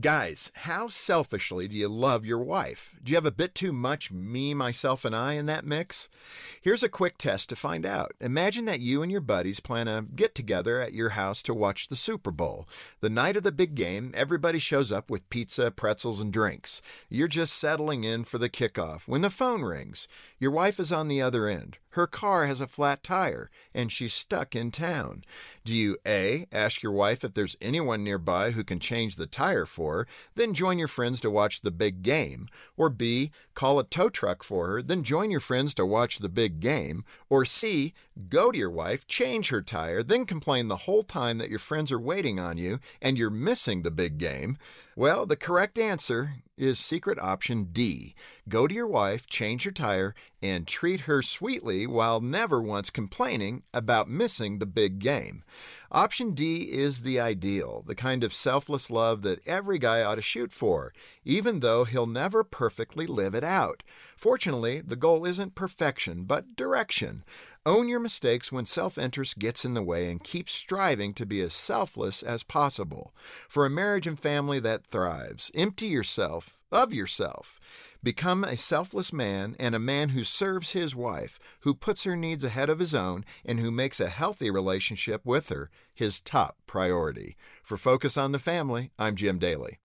Guys, how selfishly do you love your wife? Do you have a bit too much me, myself, and I in that mix? Here's a quick test to find out. Imagine that you and your buddies plan a get together at your house to watch the Super Bowl. The night of the big game, everybody shows up with pizza, pretzels, and drinks. You're just settling in for the kickoff when the phone rings. Your wife is on the other end. Her car has a flat tire and she's stuck in town. Do you A. Ask your wife if there's anyone nearby who can change the tire for her, then join your friends to watch the big game? Or B. Call a tow truck for her, then join your friends to watch the big game? Or C. Go to your wife, change her tire, then complain the whole time that your friends are waiting on you and you're missing the big game? Well, the correct answer is secret option D. Go to your wife, change her tire, and treat her sweetly while never once complaining about missing the big game. Option D is the ideal, the kind of selfless love that every guy ought to shoot for, even though he'll never perfectly live it out. Fortunately, the goal isn't perfection, but direction. Own your mistakes when self interest gets in the way and keep striving to be as selfless as possible. For a marriage and family that thrives, empty yourself of yourself. Become a selfless man and a man who serves his wife, who puts her needs ahead of his own, and who makes a healthy relationship with her his top priority. For Focus on the Family, I'm Jim Daly.